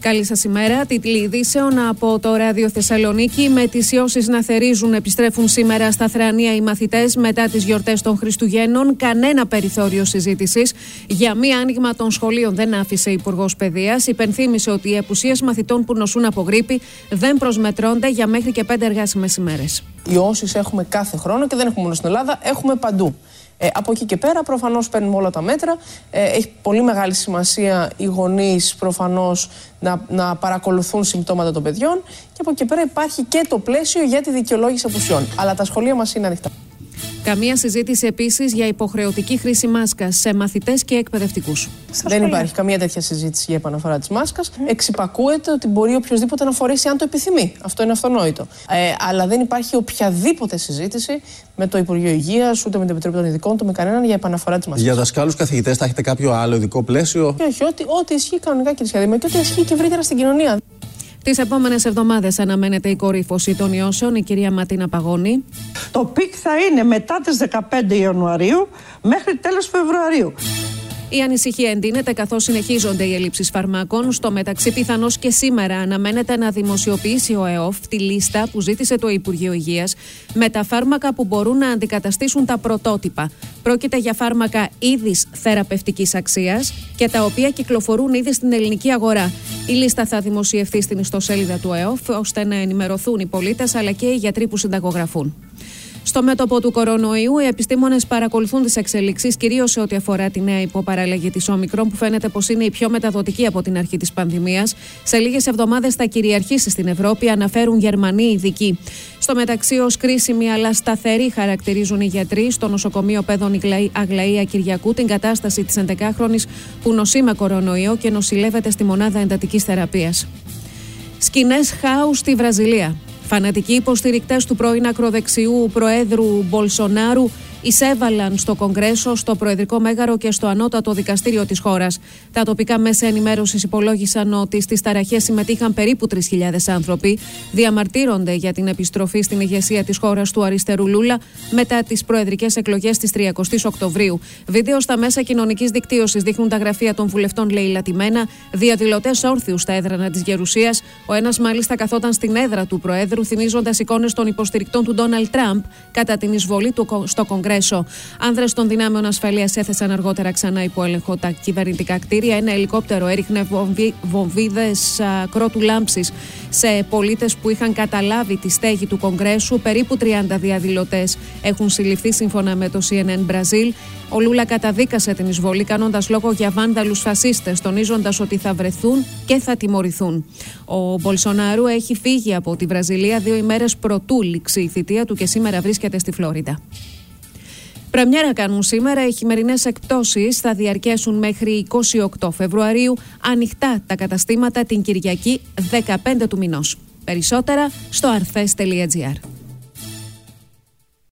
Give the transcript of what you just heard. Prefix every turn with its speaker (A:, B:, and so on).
A: Καλή σας ημέρα. Τίτλοι ειδήσεων από το Ράδιο Θεσσαλονίκη. Με τις ιώσεις να θερίζουν, επιστρέφουν σήμερα στα Θρανία οι μαθητές μετά τις γιορτές των Χριστουγέννων. Κανένα περιθώριο συζήτησης για μη άνοιγμα των σχολείων δεν άφησε Υπουργός Παιδείας. Υπενθύμησε ότι οι απουσίες μαθητών που νοσούν από γρήπη δεν προσμετρώνται για μέχρι και πέντε εργάσιμες ημέρες.
B: Ιώσει έχουμε κάθε χρόνο και δεν έχουμε μόνο στην Ελλάδα, έχουμε παντού. Ε, από εκεί και πέρα προφανώς παίρνουμε όλα τα μέτρα. Ε, έχει πολύ μεγάλη σημασία οι γονείς προφανώς να, να παρακολουθούν συμπτώματα των παιδιών και από εκεί και πέρα υπάρχει και το πλαίσιο για τη δικαιολόγηση απουσιών. Αλλά τα σχολεία μας είναι ανοιχτά.
A: Καμία συζήτηση επίσης για υποχρεωτική χρήση μάσκας σε μαθητές και εκπαιδευτικούς.
B: Δεν υπάρχει καμία τέτοια συζήτηση για επαναφορά της μάσκας. Mm. Εξυπακούεται ότι μπορεί οποιοδήποτε να φορέσει αν το επιθυμεί. Αυτό είναι αυτονόητο. Ε, αλλά δεν υπάρχει οποιαδήποτε συζήτηση με το Υπουργείο Υγείας, ούτε με την Επιτροπή των Ειδικών, ούτε με κανέναν για επαναφορά της μάσκας.
C: Για δασκάλους καθηγητές, θα έχετε κάποιο άλλο ειδικό πλαίσιο;
B: Και όχι, ό,τι, ό,τι ισχύει κανονικά και σχέδια και ό,τι ισχύει και ευρύτερα στην κοινωνία.
A: Τις επόμενες εβδομάδες αναμένεται η κορύφωση των ιώσεων, η κυρία Ματίνα Παγώνη.
D: Το πικ θα είναι μετά τις 15 Ιανουαρίου μέχρι τέλος Φεβρουαρίου.
A: Η ανησυχία εντείνεται καθώς συνεχίζονται οι ελλείψεις φαρμάκων. Στο μεταξύ, πιθανώς και σήμερα αναμένεται να δημοσιοποιήσει ο ΕΟΦ τη λίστα που ζήτησε το Υπουργείο Υγείας με τα φάρμακα που μπορούν να αντικαταστήσουν τα πρωτότυπα. Πρόκειται για φάρμακα είδης θεραπευτικής αξίας και τα οποία κυκλοφορούν ήδη στην ελληνική αγορά. Η λίστα θα δημοσιευθεί στην ιστοσέλιδα του ΕΟΦ ώστε να ενημερωθούν οι πολίτες αλλά και οι γιατροί που συνταγογραφούν. Στο μέτωπο του κορονοϊού, οι επιστήμονες παρακολουθούν τις εξελίξεις, κυρίως σε ό,τι αφορά τη νέα υποπαραλλαγή της Όμικρον, που φαίνεται πως είναι η πιο μεταδοτική από την αρχή της πανδημίας. Σε λίγες εβδομάδες θα κυριαρχήσει στην Ευρώπη, αναφέρουν Γερμανοί ειδικοί. Στο μεταξύ, ως κρίσιμη αλλά σταθερή χαρακτηρίζουν οι γιατροί στο νοσοκομείο Πέδων Αγλαία Κυριακού την κατάσταση της 11χρονη που νοσεί με κορονοϊό και νοσηλεύεται στη μονάδα εντατικής θεραπείας. Σκηνές χάου στη Βραζιλία. Φανατικοί υποστηρικτές του πρώην ακροδεξιού Προέδρου Μπολσονάρου εισέβαλαν στο Κογκρέσο, στο Προεδρικό Μέγαρο και στο Ανώτατο Δικαστήριο της χώρας. Τα τοπικά μέσα ενημέρωσης υπολόγισαν ότι στις ταραχές συμμετείχαν περίπου 3.000 άνθρωποι. Διαμαρτύρονται για την επιστροφή στην ηγεσία της χώρας του αριστερού Λούλα μετά τις προεδρικές εκλογές της 30 Οκτωβρίου. Βίντεο στα μέσα κοινωνικής δικτύωσης δείχνουν τα γραφεία των βουλευτών λαιλατημένα, διαδηλωτές όρθιους στα έδρανα της Γερουσίας. Ο ένας μάλιστα καθόταν στην έδρα του Προέδρου, θυμίζοντας εικόνες των υποστηρικτών του Ντόναλτ Τραμπ κατά την εισβολή του στο Κογκρέσο Κογκρέσο. Άνδρες των δυνάμεων ασφαλείας έθεσαν αργότερα ξανά υπό έλεγχο τα κυβερνητικά κτίρια. Ένα ελικόπτερο έριχνε βομβίδες κρότου λάμψη σε πολίτες που είχαν καταλάβει τη στέγη του Κογκρέσου. Περίπου 30 διαδηλωτές έχουν συλληφθεί σύμφωνα με το CNN Brazil. Ο Λούλα καταδίκασε την εισβολή κάνοντας λόγο για βάνδαλους φασίστες, τονίζοντας ότι θα βρεθούν και θα τιμωρηθούν. Ο Μπολσονάρου έχει φύγει από τη Βραζιλία δύο ημέρες πρωτού λήξει η θητεία του και σήμερα βρίσκεται στη Φλόριντα. Πρεμιέρα κάνουν σήμερα. Οι χειμερινές εκπτώσεις θα διαρκέσουν μέχρι 28 Φεβρουαρίου. Ανοιχτά τα καταστήματα την Κυριακή 15 του μηνός. Περισσότερα στο arthes.gr.